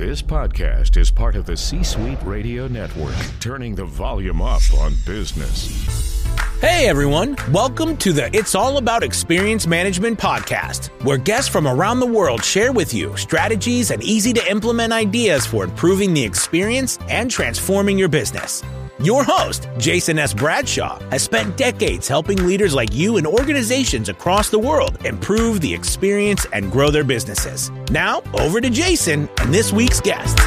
This podcast is part of the C Suite Radio Network, turning the volume up on business. Hey everyone, welcome to the It's All About Experience Management podcast, where guests from around the world share with you strategies and easy to implement ideas for improving the experience and transforming your business. Your host, Jason S. Bradshaw, has spent decades helping leaders like you and organizations across the world improve the experience and grow their businesses. Now, over to Jason and this week's guest.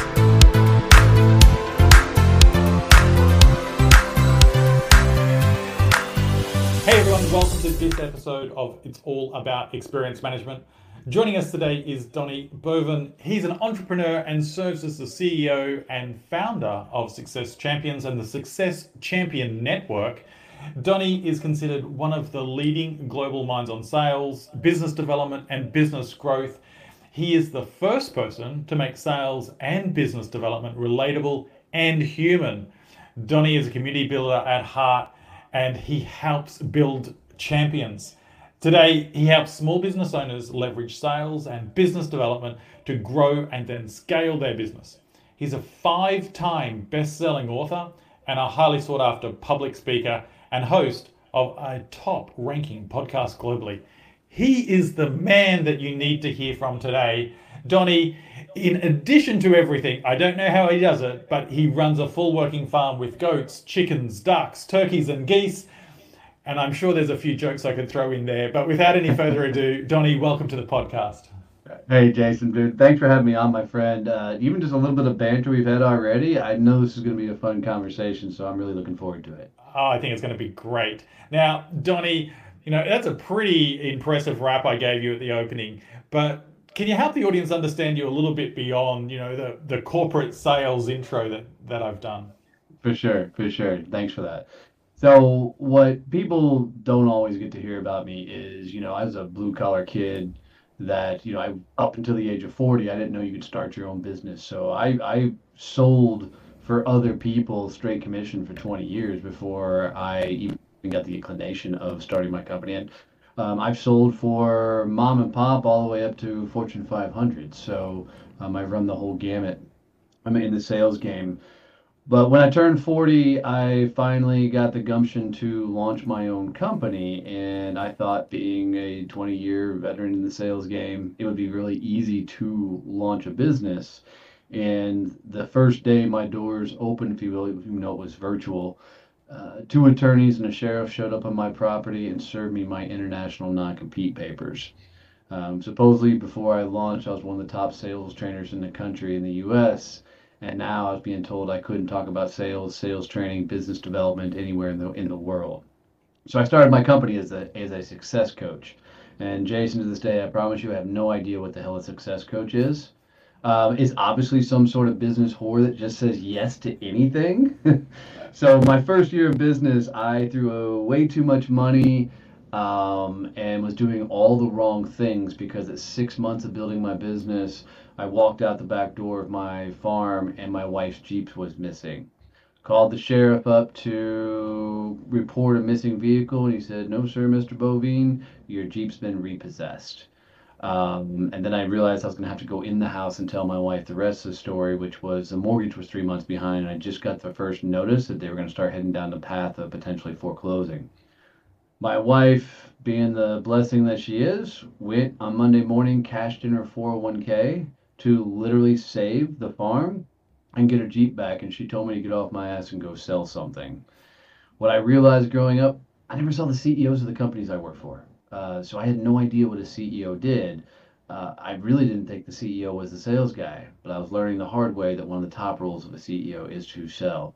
Hey everyone, welcome to this episode of It's All About Experience Management. Joining us today is Donnie Boivin. He's an entrepreneur and serves as the CEO and founder of Success Champions and the Success Champion Network. Donnie is considered one of the leading global minds on sales, business development, and business growth. He is the first person to make sales and business development relatable and human. Donnie is a community builder at heart and he helps build champions. Today, he helps small business owners leverage sales and business development to grow and then scale their business. He's a five time best selling author and a highly sought after public speaker and host of a top ranking podcast globally. He is the man that you need to hear from today. Donnie, in addition to everything, I don't know how he does it, but he runs a full working farm with goats, chickens, ducks, turkeys, and geese and I'm sure there's a few jokes I could throw in there. But without any further ado, Donnie, welcome to the podcast. Hey, Jason, dude. Thanks for having me on, my friend. Uh, even just a little bit of banter we've had already, I know this is going to be a fun conversation, so I'm really looking forward to it. Oh, I think it's going to be great. Now, Donnie, you know, that's a pretty impressive rap I gave you at the opening, but can you help the audience understand you a little bit beyond, you know, the, the corporate sales intro that, that I've done? For sure, for sure. Thanks for that. So what people don't always get to hear about me is, you know, I was a blue collar kid that, you know, I up until the age of 40, I didn't know you could start your own business. So I I sold for other people straight commission for 20 years before I even got the inclination of starting my company. And um, I've sold for mom and pop all the way up to Fortune 500. So um, I've run the whole gamut. I'm in the sales game. But when I turned 40, I finally got the gumption to launch my own company. And I thought, being a 20 year veteran in the sales game, it would be really easy to launch a business. And the first day my doors opened, if you will, even though it was virtual, uh, two attorneys and a sheriff showed up on my property and served me my international non compete papers. Um, supposedly, before I launched, I was one of the top sales trainers in the country in the US and now I was being told I couldn't talk about sales, sales training, business development anywhere in the in the world. So I started my company as a as a success coach. And Jason, to this day, I promise you, I have no idea what the hell a success coach is. Um, is obviously some sort of business whore that just says yes to anything. so my first year of business, I threw way too much money um, and was doing all the wrong things because at six months of building my business, I walked out the back door of my farm and my wife's Jeep was missing. Called the sheriff up to report a missing vehicle, and he said, No, sir, Mr. Boivin, your Jeep's been repossessed. Um, and then I realized I was going to have to go in the house and tell my wife the rest of the story, which was the mortgage was three months behind, and I just got the first notice that they were going to start heading down the path of potentially foreclosing. My wife, being the blessing that she is, went on Monday morning, cashed in her 401k, to literally save the farm and get her Jeep back. And she told me to get off my ass and go sell something. What I realized growing up, I never saw the CEOs of the companies I worked for. Uh, so I had no idea what a CEO did. Uh, I really didn't think the CEO was the sales guy, but I was learning the hard way that one of the top roles of a CEO is to sell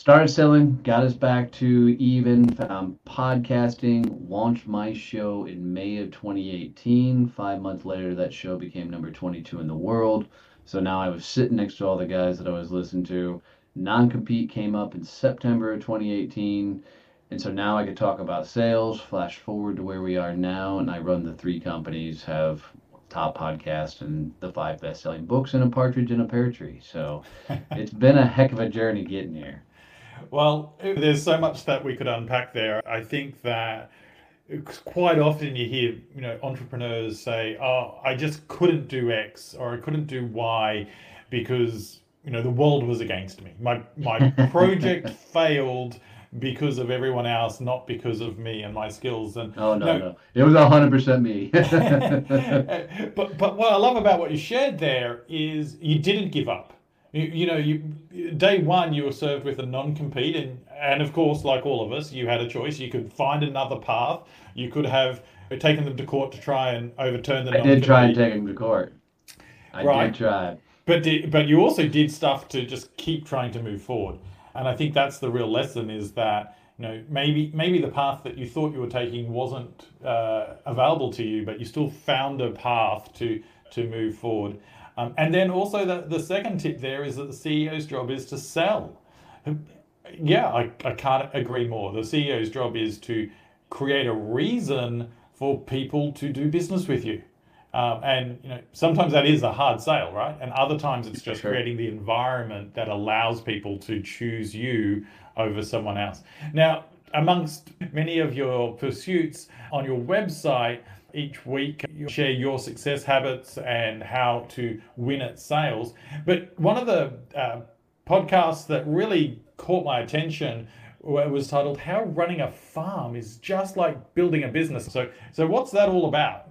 started selling, got us back to even, found podcasting, launched my show in May of 2018. Five months later, that show became number 22 in the world. So now I was sitting next to all the guys that I was listening to. Non compete came up in September of 2018. And so now I could talk about sales, flash forward to where we are now, and I run the three companies, have top podcast and the five best selling books and a partridge in a pear tree. So it's been a heck of a journey getting here. Well, there's so much that we could unpack there. I think that quite often you hear, you know, entrepreneurs say, "Oh, I just couldn't do X or I couldn't do Y." because you know the world was against me. My my project failed because of everyone else, not because of me and my skills. And oh no, no, no. it was hundred percent me. but but what I love about what you shared there is you didn't give up. You, you know, you day one you were served with a non-compete, and and of course, like all of us, you had a choice. You could find another path. You could have taken them to court to try and overturn the. I did try and take them to court. I right. did try. But did, but you also did stuff to just keep trying to move forward, and I think that's the real lesson is that you know maybe maybe the path that you thought you were taking wasn't uh, available to you, but you still found a path to to move forward. Um, and then also the, the second tip there is that the CEO's job is to sell. Yeah, I, I can't agree more. The CEO's job is to create a reason for people to do business with you. Um, and you know sometimes that is a hard sale, right? And other times it's just sure. creating the environment that allows people to choose you over someone else. Now, amongst many of your pursuits on your website, each week you share your success habits and how to win at sales. But one of the uh, podcasts that really caught my attention was titled "How Running a Farm is Just Like Building a Business." So, so what's that all about?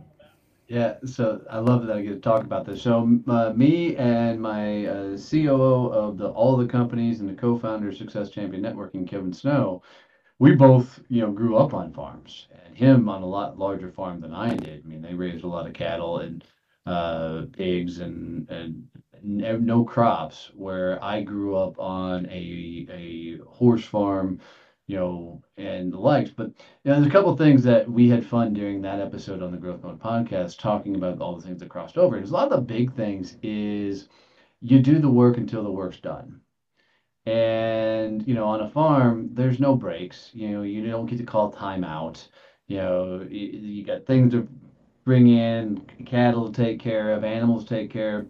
Yeah, so I love that I get to talk about this. So, uh, me and my uh, COO of the all the companies and the co-founder of Success Champion Networking, Kevin Snow, we both you know grew up on farms and him on a lot larger farm than I did. I mean, they raised a lot of cattle and uh, pigs and and no crops. Where I grew up on a a horse farm, you know, and the likes. But you know, there's a couple things that we had fun during that episode on the Growth Mode podcast, talking about all the things that crossed over. And a lot of the big things is you do the work until the work's done and, you know, on a farm, there's no breaks. You know, you don't get to call timeout. You know, you, you got things to bring in, cattle to take care of, animals to take care of.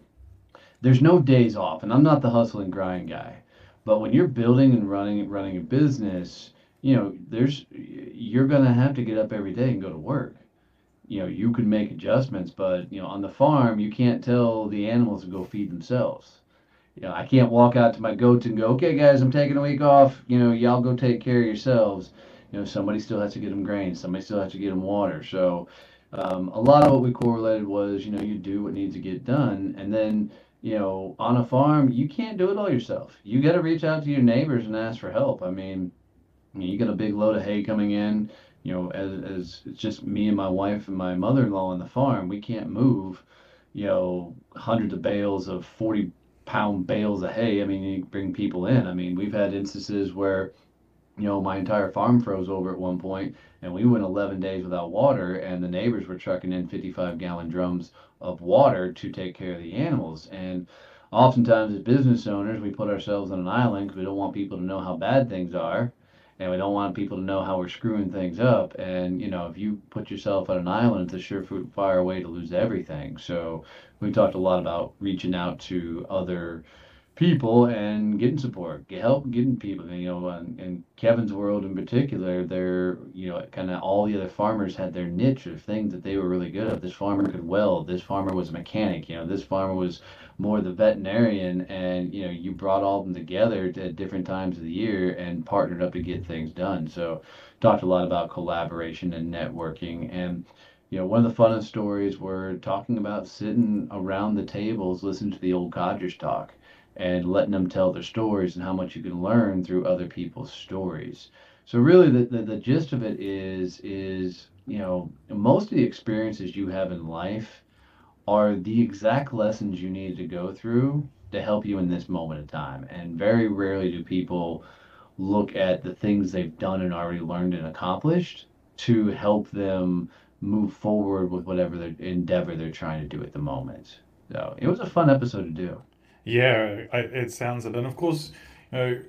There's no days off. And I'm not the hustle and grind guy. But when you're building and running running a business, you know, there's you're gonna have to get up every day and go to work. You know, you can make adjustments, but you know, on the farm, you can't tell the animals to go feed themselves you know, I can't walk out to my goats and go, okay, guys, I'm taking a week off. You know, y'all go take care of yourselves. You know, somebody still has to get them grain. Somebody still has to get them water. So um, a lot of what we correlated was, you know, you do what needs to get done. And then, you know, on a farm, you can't do it all yourself. You got to reach out to your neighbors and ask for help. I mean, you got a big load of hay coming in. You know, as, as it's just me and my wife and my mother-in-law on the farm, we can't move, you know, hundreds of bales of 40 pound bales of hay. I mean, you bring people in. I mean, we've had instances where, you know, my entire farm froze over at one point, and we went 11 days without water, and the neighbors were trucking in 55 gallon drums of water to take care of the animals. And oftentimes, as business owners, we put ourselves on an island because we don't want people to know how bad things are and we don't want people to know how we're screwing things up. And you know, if you put yourself on an island, it's a surefire way to lose everything. So we talked a lot about reaching out to other people and getting support, get help getting people. You know, in Kevin's world in particular, they're you know kind of all the other farmers had their niche of things that they were really good at. This farmer could weld. This farmer was a mechanic. You know, this farmer was more the veterinarian, and you know you brought all of them together at different times of the year and partnered up to get things done. So talked a lot about collaboration and networking and you know, one of the funnest stories were talking about sitting around the tables, listening to the old codgers talk and letting them tell their stories and how much you can learn through other people's stories. So really the, the, the gist of it is is, you know, most of the experiences you have in life are the exact lessons you need to go through to help you in this moment of time. And very rarely do people look at the things they've done and already learned and accomplished to help them move forward with whatever their endeavor they're trying to do at the moment. So it was a fun episode to do. Yeah, it sounds it, and of course, you know,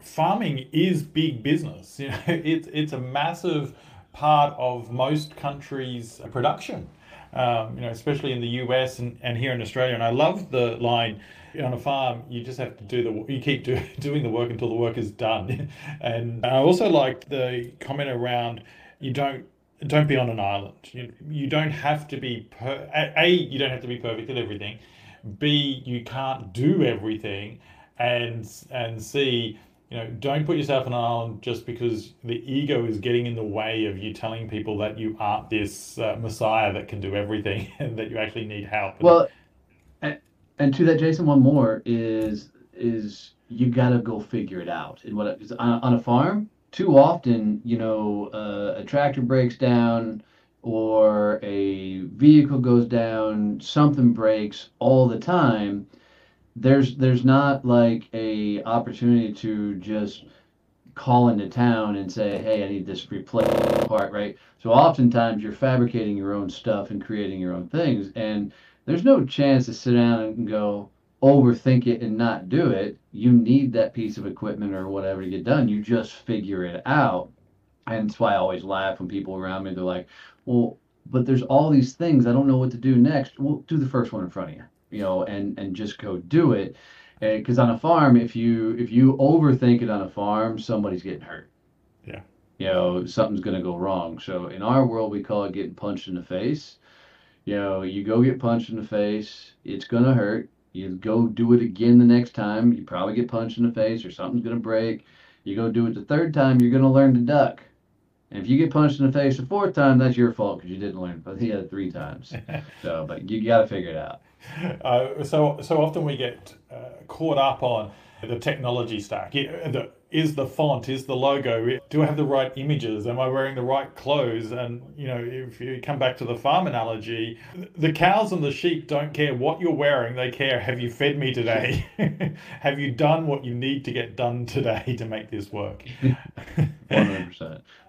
farming is big business. You know, it's it's a massive part of most countries' production. Um, you know, especially in the US and, and here in Australia. And I love the line on a farm, you just have to do the you keep do, doing the work until the work is done. and I also like the comment around you don't don't be on an island. You, you don't have to be per, a you don't have to be perfect at everything, B, you can't do everything, and and C, you know, don't put yourself on an island just because the ego is getting in the way of you telling people that you aren't this uh, messiah that can do everything and that you actually need help. Well, and, and to that, Jason, one more is is you got to go figure it out. And what on, on a farm, too often, you know, uh, a tractor breaks down or a vehicle goes down, something breaks all the time. There's there's not like a opportunity to just call into town and say, hey, I need this replaced part, right? So oftentimes you're fabricating your own stuff and creating your own things, and there's no chance to sit down and go overthink it and not do it. You need that piece of equipment or whatever to get done. You just figure it out. And that's why I always laugh when people around me, they're like, well, but there's all these things. I don't know what to do next. Well, do the first one in front of you, you know, and, and just go do it. Because on a farm, if you if you overthink it on a farm, somebody's getting hurt. Yeah. You know, something's going to go wrong. So in our world, we call it getting punched in the face. You know, you go get punched in the face. It's going to hurt you go do it again the next time, you probably get punched in the face or something's going to break. You go do it the third time, you're going to learn to duck. And if you get punched in the face the fourth time, that's your fault because you didn't learn. But he had it three times. so, but you got to figure it out. Uh, so, so often we get uh, caught up on the technology stack. The, is the font, is the logo, do I have the right images? Am I wearing the right clothes? And, you know, if you come back to the farm analogy, the cows and the sheep don't care what you're wearing. They care, have you fed me today? have you done what you need to get done today to make this work?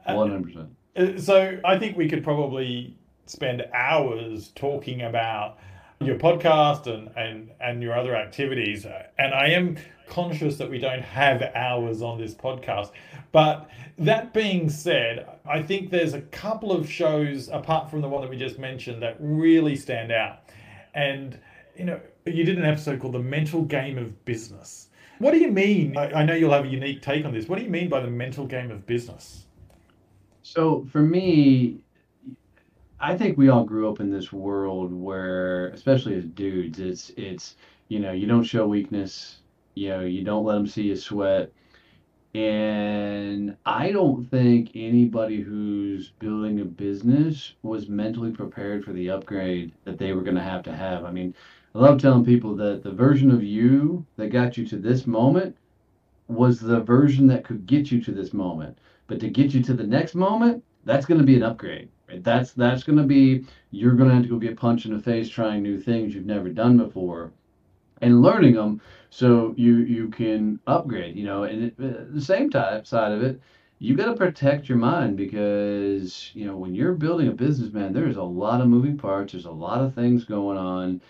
100%. 100%. Uh, so I think we could probably spend hours talking about your podcast and, and, and your other activities. And I am conscious that we don't have hours on this podcast. But that being said, I think there's a couple of shows, apart from the one that we just mentioned, that really stand out. And, you know, you did an episode called The Mental Game of Business. What do you mean? I, I know you'll have a unique take on this. What do you mean by the mental game of business? So for me, I think we all grew up in this world where, especially as dudes, it's it's you know you don't show weakness, you know you don't let them see you sweat, and I don't think anybody who's building a business was mentally prepared for the upgrade that they were going to have to have. I mean, I love telling people that the version of you that got you to this moment was the version that could get you to this moment, but to get you to the next moment, that's going to be an upgrade Right? That's that's going to be you're going to have to go get punched in the face trying new things you've never done before, and learning them so you you can upgrade. You know, and it, uh, the same type side of it, you got to protect your mind because you know when you're building a business, man, there's a lot of moving parts. There's a lot of things going on,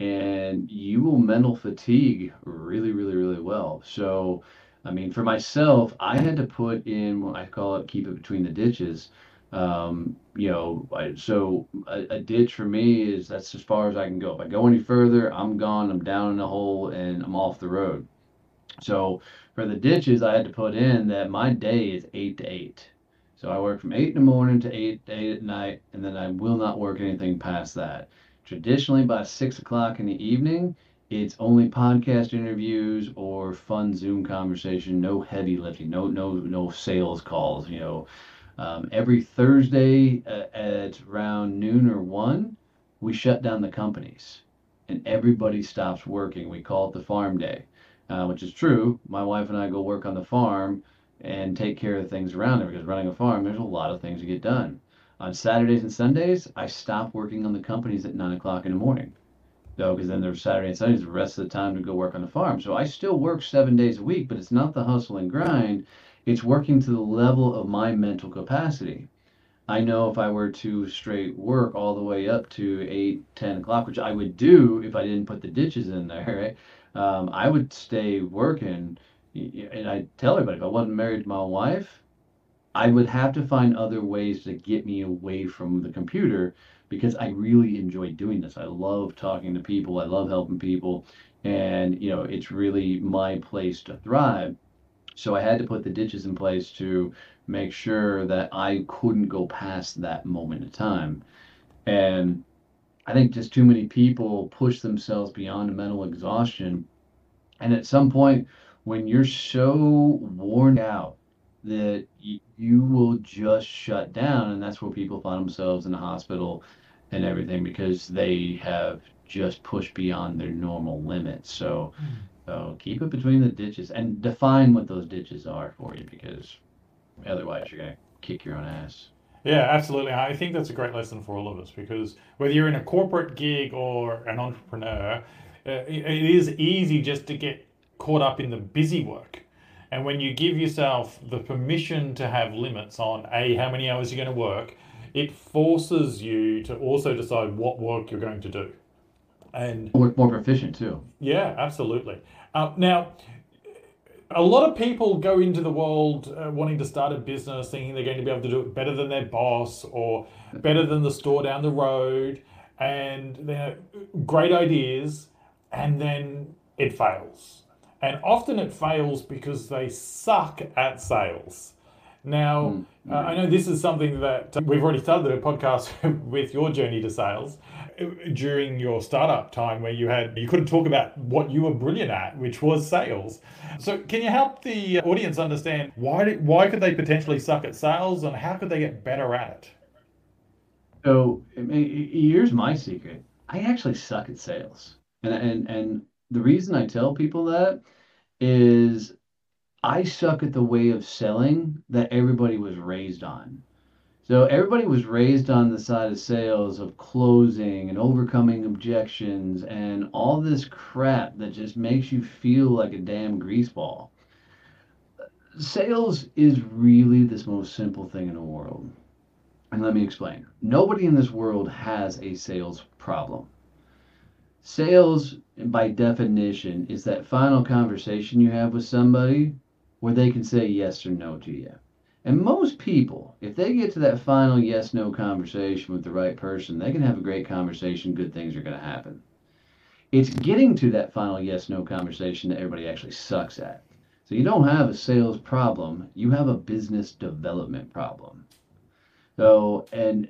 and you will mental fatigue really, really, really well. So. I mean, for myself, I had to put in what I call it keep it between the ditches um, you know, I, so a, a, ditch for me is that's as far as I can go. If I go any further, I'm gone. I'm down in the hole and I'm off the road. So for the ditches, I had to put in that my day is eight to eight. So I work from eight in the morning to eight eight at night, and then I will not work anything past that. Traditionally, by six o'clock in the evening, it's only podcast interviews or fun Zoom conversation. No heavy lifting. No no no sales calls. You know um, every Thursday uh, at around noon or one, we shut down the companies and everybody stops working. We call it the farm day, uh, which is true. My wife and I go work on the farm and take care of things around there because running a farm, there's a lot of things to get done. On Saturdays and Sundays, I stop working on the companies at nine o'clock in the morning. Though, because then there's Saturday and Sundays, the rest of the time to go work on the farm. So I still work seven days a week, but it's not the hustle and grind it's working to the level of my mental capacity. I know if I were to straight work all the way up to 8, 10 o'clock, which I would do if I didn't put the ditches in there, right? Um, I would stay working. And I tell everybody, if I wasn't married to my wife, I would have to find other ways to get me away from the computer because I really enjoy doing this. I love talking to people. I love helping people. And, you know, it's really my place to thrive. So I had to put the ditches in place to make sure that I couldn't go past that moment of time. And I think just too many people push themselves beyond mental exhaustion. And at some point, when you're so worn out that y- you will just shut down, and that's where people find themselves in the hospital and everything because they have just pushed beyond their normal limits. So, so keep it between the ditches and define what those ditches are for you because otherwise you're gonna kick your own ass. Yeah, absolutely. I think that's a great lesson for all of us because whether you're in a corporate gig or an entrepreneur, uh, it is easy just to get caught up in the busy work. And when you give yourself the permission to have limits on A, how many hours you're going to work, it forces you to also decide what work you're going to do. And More, more proficient too. yeah, absolutely. Uh, now, a lot of people go into the world uh, wanting to start a business thinking they're going to be able to do it better than their boss or better than the store down the road, and they're great ideas, and then it fails. And often it fails because they suck at sales. Now, uh, I know this is something that uh, we've already started the podcast with your journey to sales uh, during your startup time where you had you couldn't talk about what you were brilliant at, which was sales. So, can you help the audience understand why did, why could they potentially suck at sales and how could they get better at it? So here's my secret. I actually suck at sales. And and and the reason I tell people that is I suck at the way of selling that everybody was raised on. So everybody was raised on the side of sales of closing and overcoming objections and all this crap that just makes you feel like a damn greaseball. Sales is really the most simple thing in the world. And let me explain. Nobody in this world has a sales problem. Sales, by definition, is that final conversation you have with somebody where they can say yes or no to you. And most people, if they get to that final yes no conversation with the right person, they can have a great conversation, good things are going to happen. It's getting to that final yes no conversation that everybody actually sucks at. So you don't have a sales problem, you have a business development problem. So, and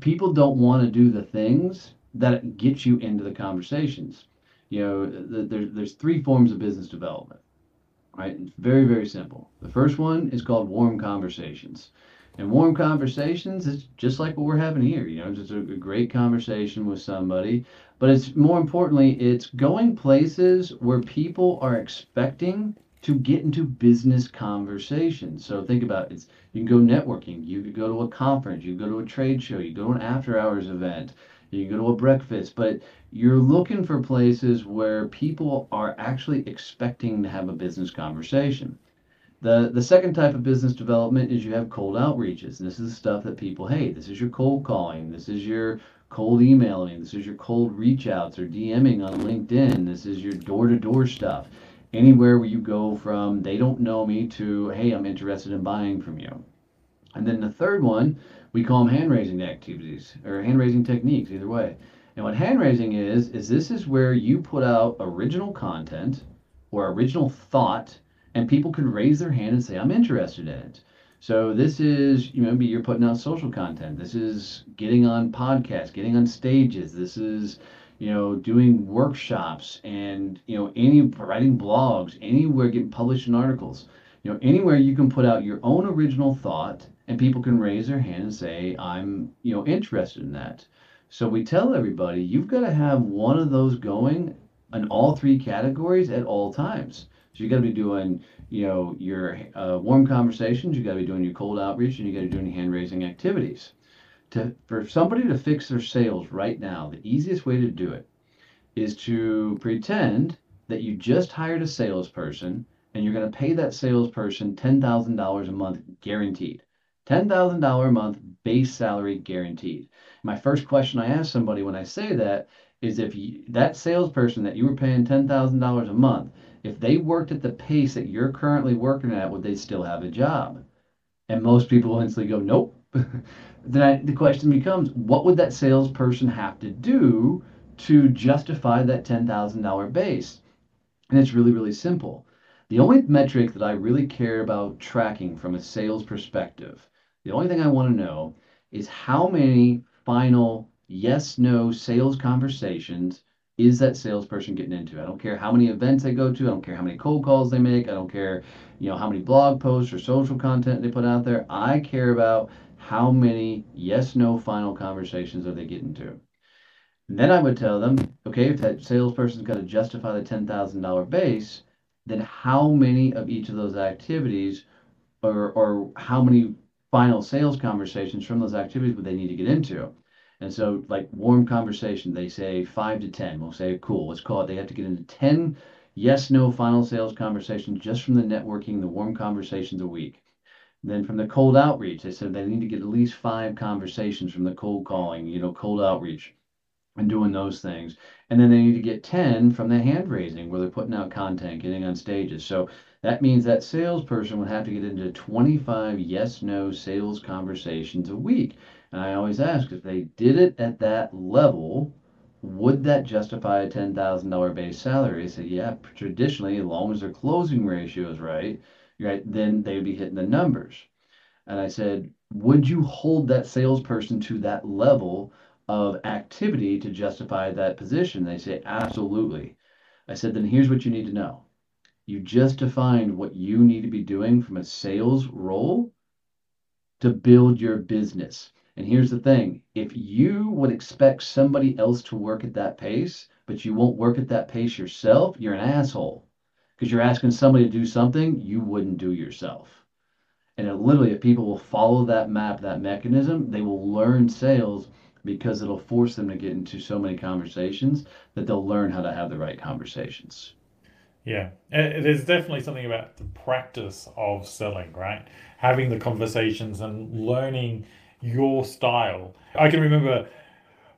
people don't want to do the things that gets you into the conversations. You know, th- there, there's three forms of business development, right? Very, very simple. The first one is called warm conversations. And warm conversations is just like what we're having here. You know, it's a, a great conversation with somebody. But it's more importantly, it's going places where people are expecting to get into business conversations. So think about it. It's, you can go networking, you could go to a conference, you can go to a trade show, you go to an after hours event, you can go to a breakfast, but you're looking for places where people are actually expecting to have a business conversation. The, the second type of business development is you have cold outreaches. This is the stuff that people hate. This is your cold calling. This is your cold emailing. This is your cold reach outs or DMing on LinkedIn. This is your door to door stuff anywhere where you go from they don't know me to hey i'm interested in buying from you and then the third one we call them hand raising activities or hand raising techniques either way. And what hand raising is is this is where you put out original content or original thought and people can raise their hand and say i'm interested in it. So this is you know maybe you're putting out social content. This is getting on podcasts getting on stages. This is you know, doing workshops and, you know, any writing blogs, anywhere getting published in articles, you know, anywhere you can put out your own original thought and people can raise their hand and say, I'm, you know, interested in that. So we tell everybody you've got to have one of those going in all three categories at all times. So you got to be doing, you know, your uh, warm conversations, You've got to be doing your cold outreach, and you got to be doing hand raising activities to for somebody to fix their sales right now, the easiest way to do it is to pretend that you just hired a salesperson and you're going to pay that salesperson $10,000 a month guaranteed. $10,000 a month base salary guaranteed. My first question I ask somebody when I say that is if you, that salesperson that you were paying $10,000 a month, if they worked at the pace that you're currently working at, would they still have a job? And most people instantly go, nope. then I, the question becomes, what would that salesperson have to do to justify that $10,000 base? And it's really, really simple. The only metric that I really care about tracking from a sales perspective, the only thing I want to know is how many final yes no sales conversations is that salesperson getting into? I don't care how many events they go to. I don't care how many cold calls they make. I don't care, you know, how many blog posts or social content they put out there. I care about how many yes no final conversations are they getting to. And then I would tell them, okay, if that salesperson's got to justify the $10,000 base, then how many of each of those activities or, or how many final sales conversations from those activities would they need to get into? And so, like warm conversation, they say five to 10. We'll say, cool, let's call it. They have to get into 10 yes, no final sales conversations just from the networking, the warm conversations a week. Then from the cold outreach, they said they need to get at least five conversations from the cold calling, you know, cold outreach and doing those things. And then they need to get 10 from the hand raising where they're putting out content, getting on stages. So that means that salesperson would have to get into 25 yes no sales conversations a week. And I always ask if they did it at that level, would that justify a $10,000 base salary? They said, yeah, traditionally, as long as their closing ratio is right, right, then they would be hitting the numbers. And I said, would you hold that salesperson to that level of activity to justify that position? They say, absolutely. I said, then here's what you need to know. You just defined what you need to be doing from a sales role to build your business. And here's the thing if you would expect somebody else to work at that pace, but you won't work at that pace yourself, you're an asshole because you're asking somebody to do something you wouldn't do yourself. And it, literally, if people will follow that map, that mechanism, they will learn sales because it'll force them to get into so many conversations that they'll learn how to have the right conversations. Yeah, uh, there's definitely something about the practice of selling, right? Having the conversations and learning your style. I can remember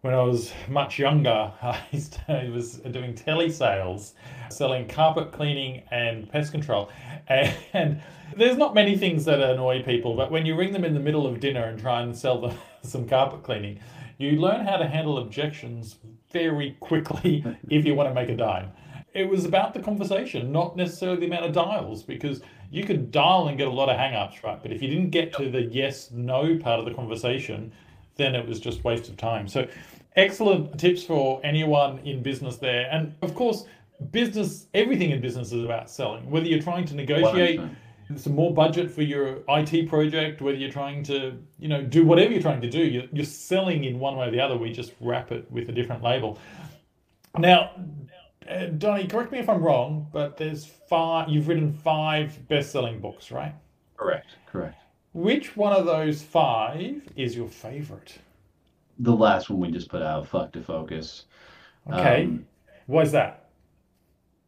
when I was much younger, I was doing telesales, selling carpet cleaning and pest control. And there's not many things that annoy people, but when you ring them in the middle of dinner and try and sell them some carpet cleaning, you learn how to handle objections very quickly if you want to make a dime. It was about the conversation, not necessarily the amount of dials, because you could dial and get a lot of hang-ups, right? But if you didn't get to the yes no part of the conversation, then it was just waste of time. So excellent tips for anyone in business there. And of course, business everything in business is about selling. Whether you're trying to negotiate some more budget for your IT project, whether you're trying to, you know, do whatever you're trying to do, you're, you're selling in one way or the other. We just wrap it with a different label. Now, uh, Donnie, correct me if I'm wrong, but there's five. You've written five best-selling books, right? Correct. Correct. Which one of those five is your favorite? The last one we just put out, "Fuck to Focus." Okay. Um, Why is that?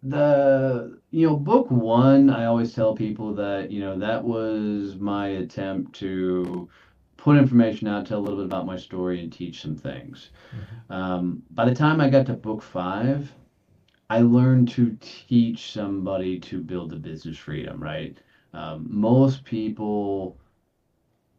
The you know book one, I always tell people that you know that was my attempt to put information out, tell a little bit about my story, and teach some things. Mm-hmm. Um, by the time I got to book five, I learned to teach somebody to build a business freedom, right? Um, most people,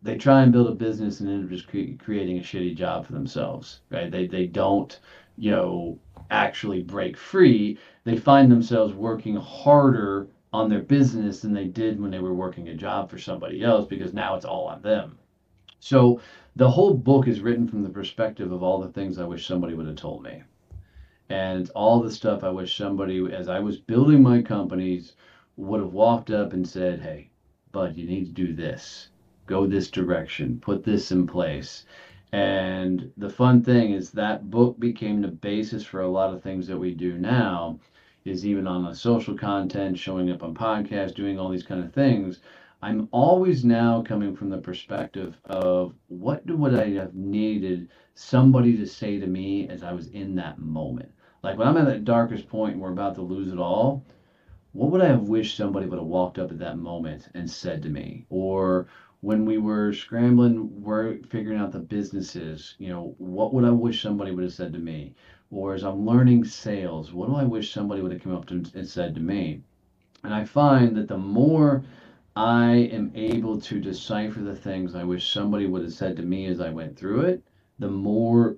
they try and build a business and end up just cre- creating a shitty job for themselves, right? They, they don't, you know, actually break free. They find themselves working harder on their business than they did when they were working a job for somebody else because now it's all on them. So the whole book is written from the perspective of all the things I wish somebody would have told me and all the stuff I wish somebody, as I was building my companies, would have walked up and said, Hey, bud, you need to do this. Go this direction. Put this in place. And the fun thing is that book became the basis for a lot of things that we do now, is even on the social content, showing up on podcasts, doing all these kind of things. I'm always now coming from the perspective of what would I have needed somebody to say to me as I was in that moment. Like when I'm at that darkest point and we're about to lose it all, what would I have wished somebody would have walked up at that moment and said to me? Or when we were scrambling, we're figuring out the businesses, you know, what would I wish somebody would have said to me? Or as I'm learning sales, what do I wish somebody would have come up to and said to me? And I find that the more I am able to decipher the things I wish somebody would have said to me as I went through it, the more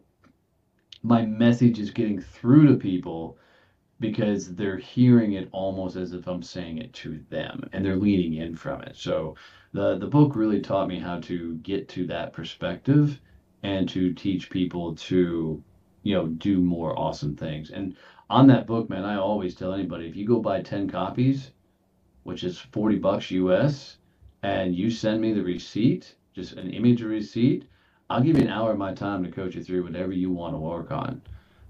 my message is getting through to people because they're hearing it almost as if I'm saying it to them and they're leaning in from it. So the the book really taught me how to get to that perspective and to teach people to, you know, do more awesome things. And on that book, man, I always tell anybody if you go buy 10 copies, which is 40 bucks US, and you send me the receipt, just an image of receipt, I'll give you an hour of my time to coach you through whatever you want to work on.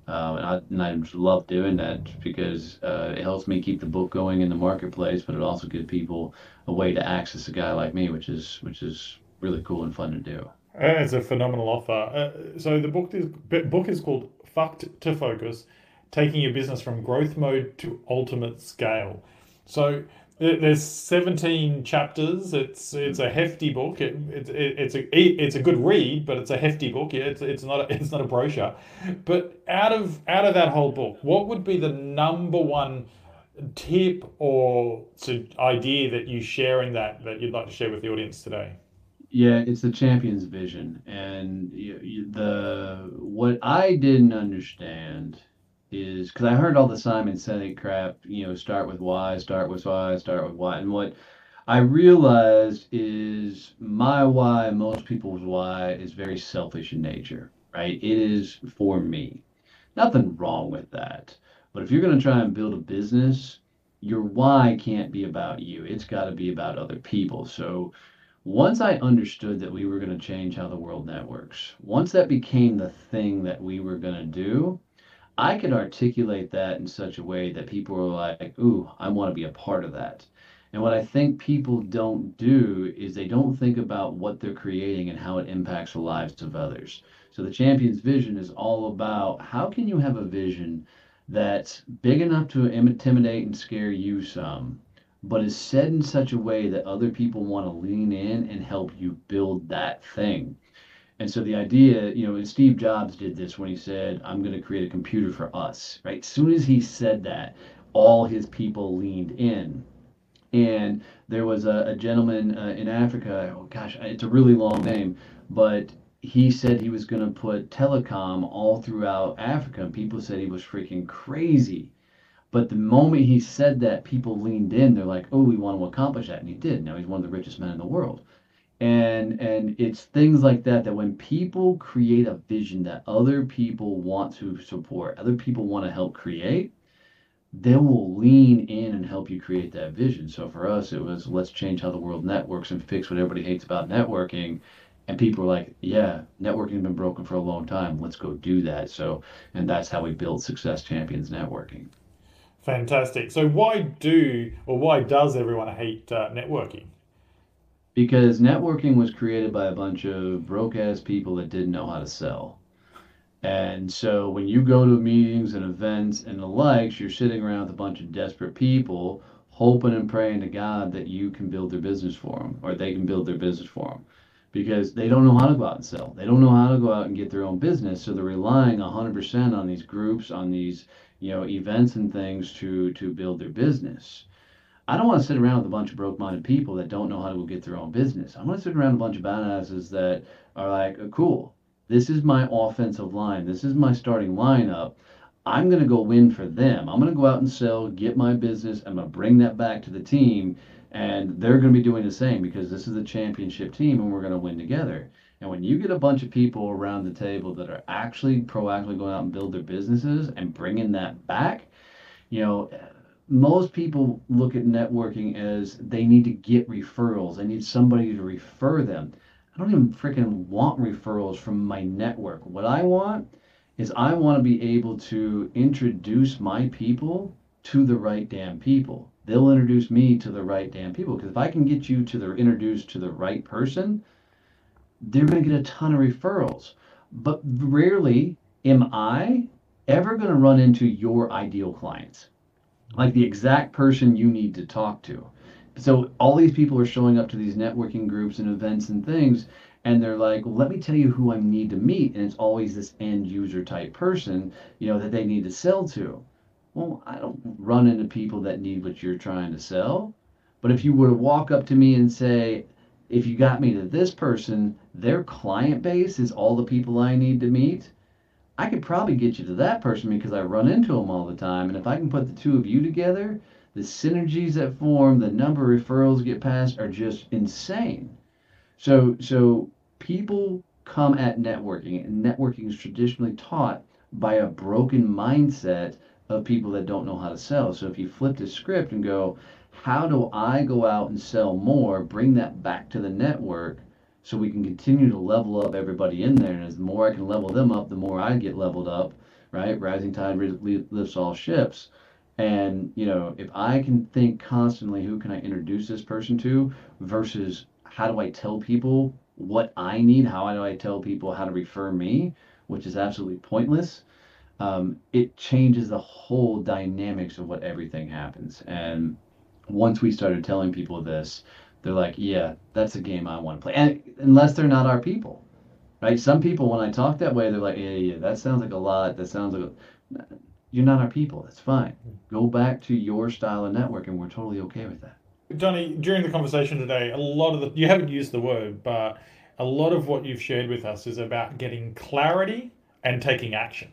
Uh, and, I, and I just love doing that because uh, it helps me keep the book going in the marketplace, but it also gives people a way to access a guy like me, which is which is really cool and fun to do. It's a phenomenal offer. Uh, so the book is book is called "Fucked to Focus: Taking Your Business from Growth Mode to Ultimate Scale." So there's 17 chapters. It's it's a hefty book. It, it, it, it's a it's a good read, but it's a hefty book. It's it's not a, it's not a brochure. But out of out of that whole book, what would be the number one tip or idea that you share in that that you'd like to share with the audience today? Yeah, it's the champion's vision, and the what I didn't understand is because I heard all the Simon Sinek crap, you know, start with why, start with why, start with why. And what I realized is my why, most people's why, is very selfish in nature, right? It is for me. Nothing wrong with that. But if you're going to try and build a business, your why can't be about you. It's got to be about other people. So once I understood that we were going to change how the world networks, once that became the thing that we were going to do, I could articulate that in such a way that people are like, ooh, I want to be a part of that. And what I think people don't do is they don't think about what they're creating and how it impacts the lives of others. So the champion's vision is all about how can you have a vision that's big enough to intimidate and scare you some, but is said in such a way that other people want to lean in and help you build that thing. And so the idea, you know, and Steve Jobs did this when he said, I'm going to create a computer for us, right? Soon as he said that, all his people leaned in. And there was a, a gentleman uh, in Africa, oh gosh, it's a really long name, but he said he was going to put telecom all throughout Africa. And people said he was freaking crazy. But the moment he said that, people leaned in. They're like, oh, we want to accomplish that. And he did. Now he's one of the richest men in the world and and it's things like that that when people create a vision that other people want to support other people want to help create they will lean in and help you create that vision. So for us it was let's change how the world networks and fix what everybody hates about networking. And people are like yeah networking's been broken for a long time. Let's go do that. So and that's how we build success champions networking. Fantastic. So why do or why does everyone hate uh, networking because networking was created by a bunch of broke ass people that didn't know how to sell. And so when you go to meetings and events and the likes, you're sitting around with a bunch of desperate people hoping and praying to God that you can build their business for them or they can build their business for them because they don't know how to go out and sell. They don't know how to go out and get their own business. So they're relying 100% on these groups, on these, you know, events and things to to build their business. I don't want to sit around with a bunch of broke-minded people that don't know how to go get their own business. I want to sit around a bunch of badasses that are like, uh, cool, this is my offensive line. This is my starting lineup. I'm going to go win for them. I'm going to go out and sell, get my business. I'm going to bring that back to the team, and they're going to be doing the same because this is a championship team, and we're going to win together. And when you get a bunch of people around the table that are actually proactively going out and build their businesses and bringing that back, you know, most people look at networking as they need to get referrals. They need somebody to refer them. I don't even freaking want referrals from my network. What I want is I want to be able to introduce my people to the right damn people. They'll introduce me to the right damn people. Because if I can get you to the introduced to the right person, they're going to get a ton of referrals. But rarely am I ever going to run into your ideal clients like the exact person you need to talk to. So all these people are showing up to these networking groups and events and things, and they're like, well, let me tell you who I need to meet. And it's always this end user type person, you know, that they need to sell to. Well, I don't run into people that need what you're trying to sell. But if you were to walk up to me and say, if you got me to this person, their client base is all the people I need to meet, I could probably get you to that person because I run into them all the time. And if I can put the two of you together, the synergies that form, the number of referrals get passed are just insane. So, so people come at networking, and networking is traditionally taught by a broken mindset of people that don't know how to sell. So if you flip the script and go, how do I go out and sell more, bring that back to the network so we can continue to level up everybody in there. And as the more I can level them up, the more I get leveled up, right? Rising tide lifts all ships. And, you know, if I can think constantly, who can I introduce this person to versus how do I tell people what I need? How do I tell people how to refer me, which is absolutely pointless? Um, it changes the whole dynamics of what everything happens. And once we started telling people this, they're like, yeah, that's a game I want to play. And unless they're not our people, right? Some people, when I talk that way, they're like, yeah, yeah, that sounds like a lot. That sounds like a... you're not our people. That's fine. Go back to your style of network, and we're totally okay with that. Donnie, during the conversation today, a lot of the you haven't used the word, but a lot of what you've shared with us is about getting clarity and taking action.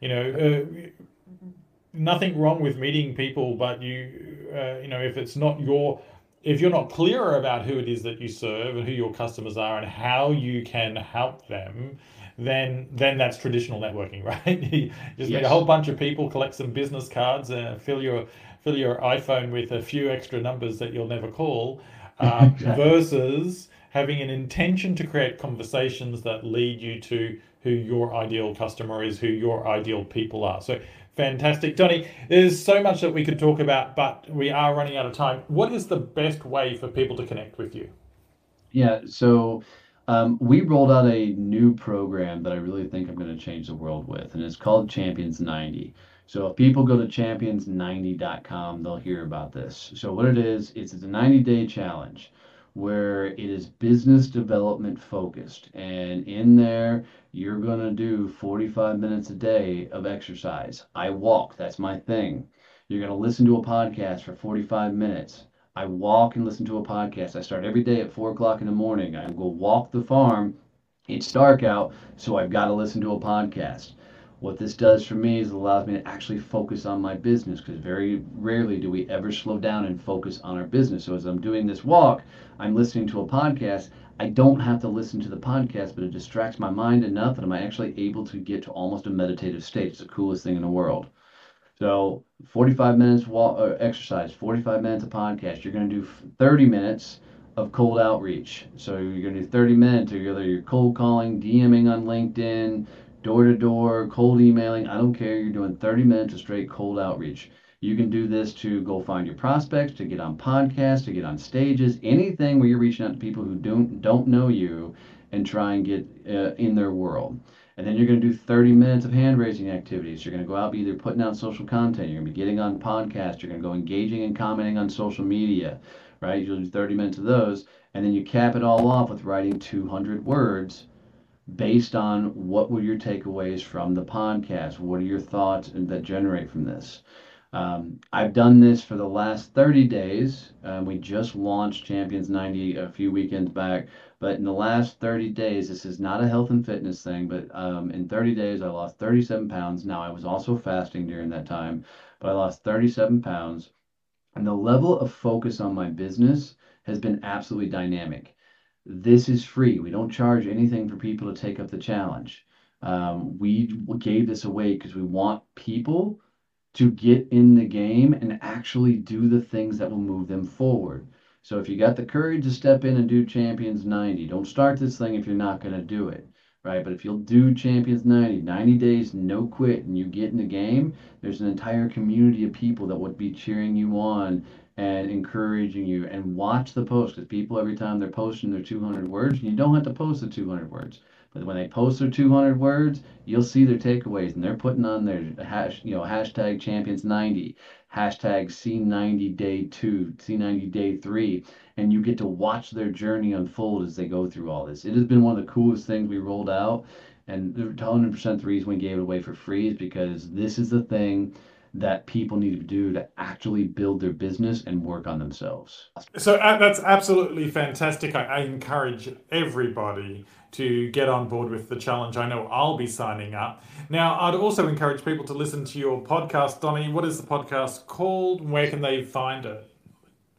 You know, uh, nothing wrong with meeting people, but you, uh, you know, if it's not your if you're not clearer about who it is that you serve and who your customers are and how you can help them, then then that's traditional networking, right? you just yes. meet a whole bunch of people, collect some business cards, uh, fill your fill your iPhone with a few extra numbers that you'll never call, uh, exactly. versus having an intention to create conversations that lead you to who your ideal customer is, who your ideal people are. So Fantastic. Donnie, there's so much that we could talk about, but we are running out of time. What is the best way for people to connect with you? Yeah, so um, we rolled out a new program that I really think I'm going to change the world with, and it's called Champions 90. So if people go to champions90.com, they'll hear about this. So what it is, it's a 90 day challenge where it is business development focused. And in there, you're going to do 45 minutes a day of exercise. I walk, that's my thing. You're going to listen to a podcast for 45 minutes. I walk and listen to a podcast. I start every day at 4 o'clock in the morning. I go walk the farm. It's dark out, so I've got to listen to a podcast. What this does for me is it allows me to actually focus on my business because very rarely do we ever slow down and focus on our business. So as I'm doing this walk, I'm listening to a podcast. I don't have to listen to the podcast, but it distracts my mind enough that I'm actually able to get to almost a meditative state. It's the coolest thing in the world. So 45 minutes walk, uh, exercise, 45 minutes of podcast. You're going to do 30 minutes of cold outreach. So you're going to do 30 minutes of either you're cold calling, DMing on LinkedIn, door to door, cold emailing. I don't care. You're doing 30 minutes of straight cold outreach. You can do this to go find your prospects, to get on podcasts, to get on stages, anything where you're reaching out to people who don't don't know you and try and get uh, in their world. And then you're going to do 30 minutes of hand raising activities. You're going to go out be either putting out social content, you're going to be getting on podcasts, you're going to go engaging and commenting on social media, right? You'll do 30 minutes of those, and then you cap it all off with writing 200 words based on what were your takeaways from the podcast? What are your thoughts that generate from this? Um, I've done this for the last 30 days. Um, we just launched Champions 90 a few weekends back, but in the last 30 days, this is not a health and fitness thing, but um, in 30 days, I lost 37 pounds. Now, I was also fasting during that time, but I lost 37 pounds. And the level of focus on my business has been absolutely dynamic this is free. We don't charge anything for people to take up the challenge. Um, we gave this away because we want people to get in the game and actually do the things that will move them forward. So if you got the courage to step in and do Champions 90, don't start this thing if you're not going to do it, right? But if you'll do Champions 90, 90 days, no quit, and you get in the game, there's an entire community of people that would be cheering you on and encouraging you. And watch the post because people every time they're posting their 200 words you don't have to post the 200 words. But when they post their 200 words you'll see their takeaways and they're putting on their hash you know hashtag champions 90 hashtag c90 day 2 c90 day 3 and you get to watch their journey unfold as they go through all this. It has been one of the coolest things we rolled out. And 100% the reason we gave it away for free is because this is the thing that people need to do to actually build their business and work on themselves. So uh, that's absolutely fantastic. I, I, encourage everybody to get on board with the challenge. I know I'll be signing up. Now, I'd also encourage people to listen to your podcast. Donnie, what is the podcast called? Where can they find it?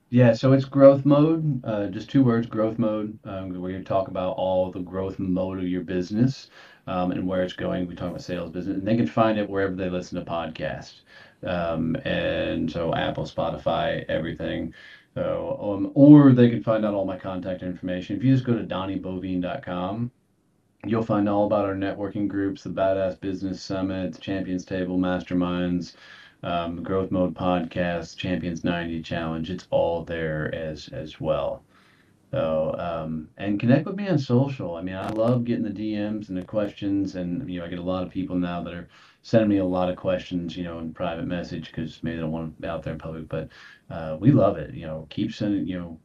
Yeah, so it's growth mode, uh, just two words, growth mode. Um, where you talk about all the growth mode of your business um, and where it's going. We talk about sales business, and they can find it wherever they listen to podcasts. Um, and so Apple, Spotify, everything. So, um, or they can find out all my contact information. If you just go to donnieboivin.com, you'll find all about our networking groups, the Badass Business Summit, the Champions Table, Masterminds, um, Growth Mode Podcast, Champions 90 Challenge. It's all there as as well. So, um, and connect with me on social. I mean, I love getting the DMs and the questions, and you know, I get a lot of people now that are sending me a lot of questions, you know, in private message because maybe they don't want them out there in public. But uh, we love it. You know, keep sending. You know,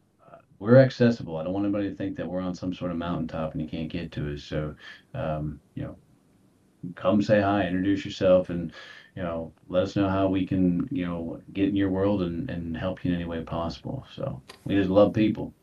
we're accessible. I don't want anybody to think that we're on some sort of mountaintop and you can't get to us. So, um, you know, come say hi, introduce yourself, and you know, let us know how we can, you know, get in your world and, and help you in any way possible. So we just love people.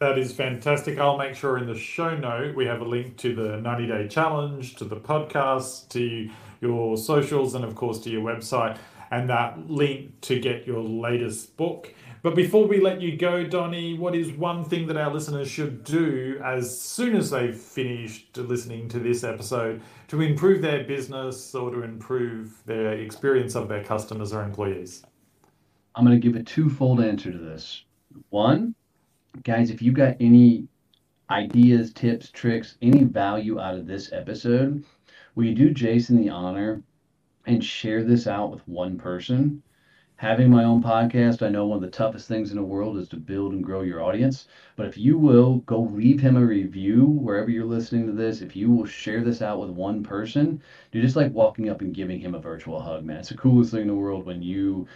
That is fantastic. I'll make sure in the show note we have a link to the 90 day challenge, to the podcast, to your socials, and of course to your website, and that link to get your latest book. But before we let you go, Donnie, what is one thing that our listeners should do as soon as they've finished listening to this episode to improve their business or to improve their experience of their customers or employees? I'm going to give a twofold answer to this. One, guys, if you got any ideas, tips, tricks, any value out of this episode, will you do Jason the honor and share this out with one person? Having my own podcast, I know one of the toughest things in the world is to build and grow your audience. But if you will go leave him a review wherever you're listening to this, if you will share this out with one person, you're just like walking up and giving him a virtual hug, man. It's the coolest thing in the world when you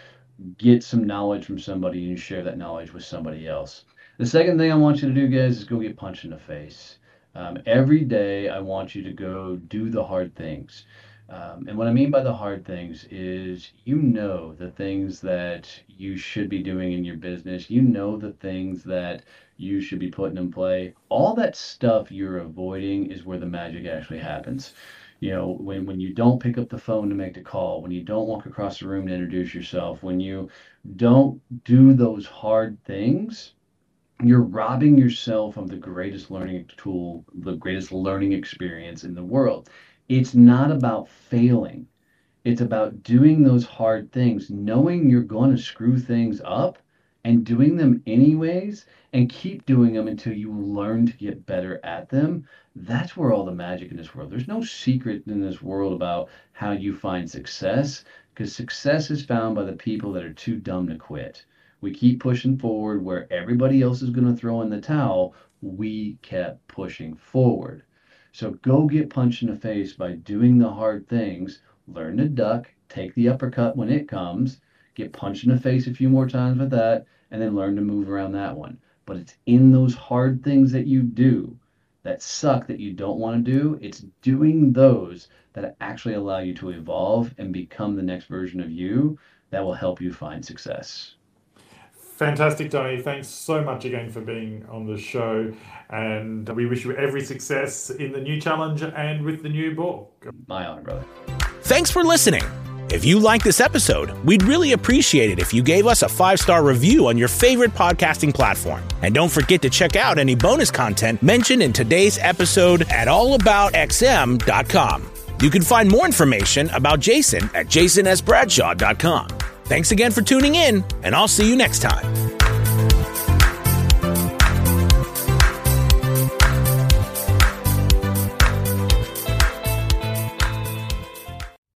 get some knowledge from somebody and share that knowledge with somebody else. The second thing I want you to do, guys, is go get punched in the face. Um, every day, I want you to go do the hard things. Um, and what I mean by the hard things is you know the things that you should be doing in your business. You know the things that you should be putting in play. All that stuff you're avoiding is where the magic actually happens. You know, when, when you don't pick up the phone to make the call, when you don't walk across the room to introduce yourself, when you don't do those hard things, you're robbing yourself of the greatest learning tool, the greatest learning experience in the world. It's not about failing. It's about doing those hard things, knowing you're going to screw things up and doing them anyways and keep doing them until you learn to get better at them. That's where all the magic in this world. There's no secret in this world about how you find success because success is found by the people that are too dumb to quit we keep pushing forward where everybody else is going to throw in the towel. We kept pushing forward. So go get punched in the face by doing the hard things. Learn to duck, take the uppercut when it comes, get punched in the face a few more times with that, and then learn to move around that one. But it's in those hard things that you do that suck that you don't want to do. It's doing those that actually allow you to evolve and become the next version of you that will help you find success. Fantastic, Donnie. Thanks so much again for being on the show. And we wish you every success in the new challenge and with the new book. My honor, brother. Thanks for listening. If you like this episode, we'd really appreciate it if you gave us a five star review on your favorite podcasting platform. And don't forget to check out any bonus content mentioned in today's episode at allaboutxm.com. You can find more information about Jason at jasonsbradshaw.com. Thanks again for tuning in, and I'll see you next time.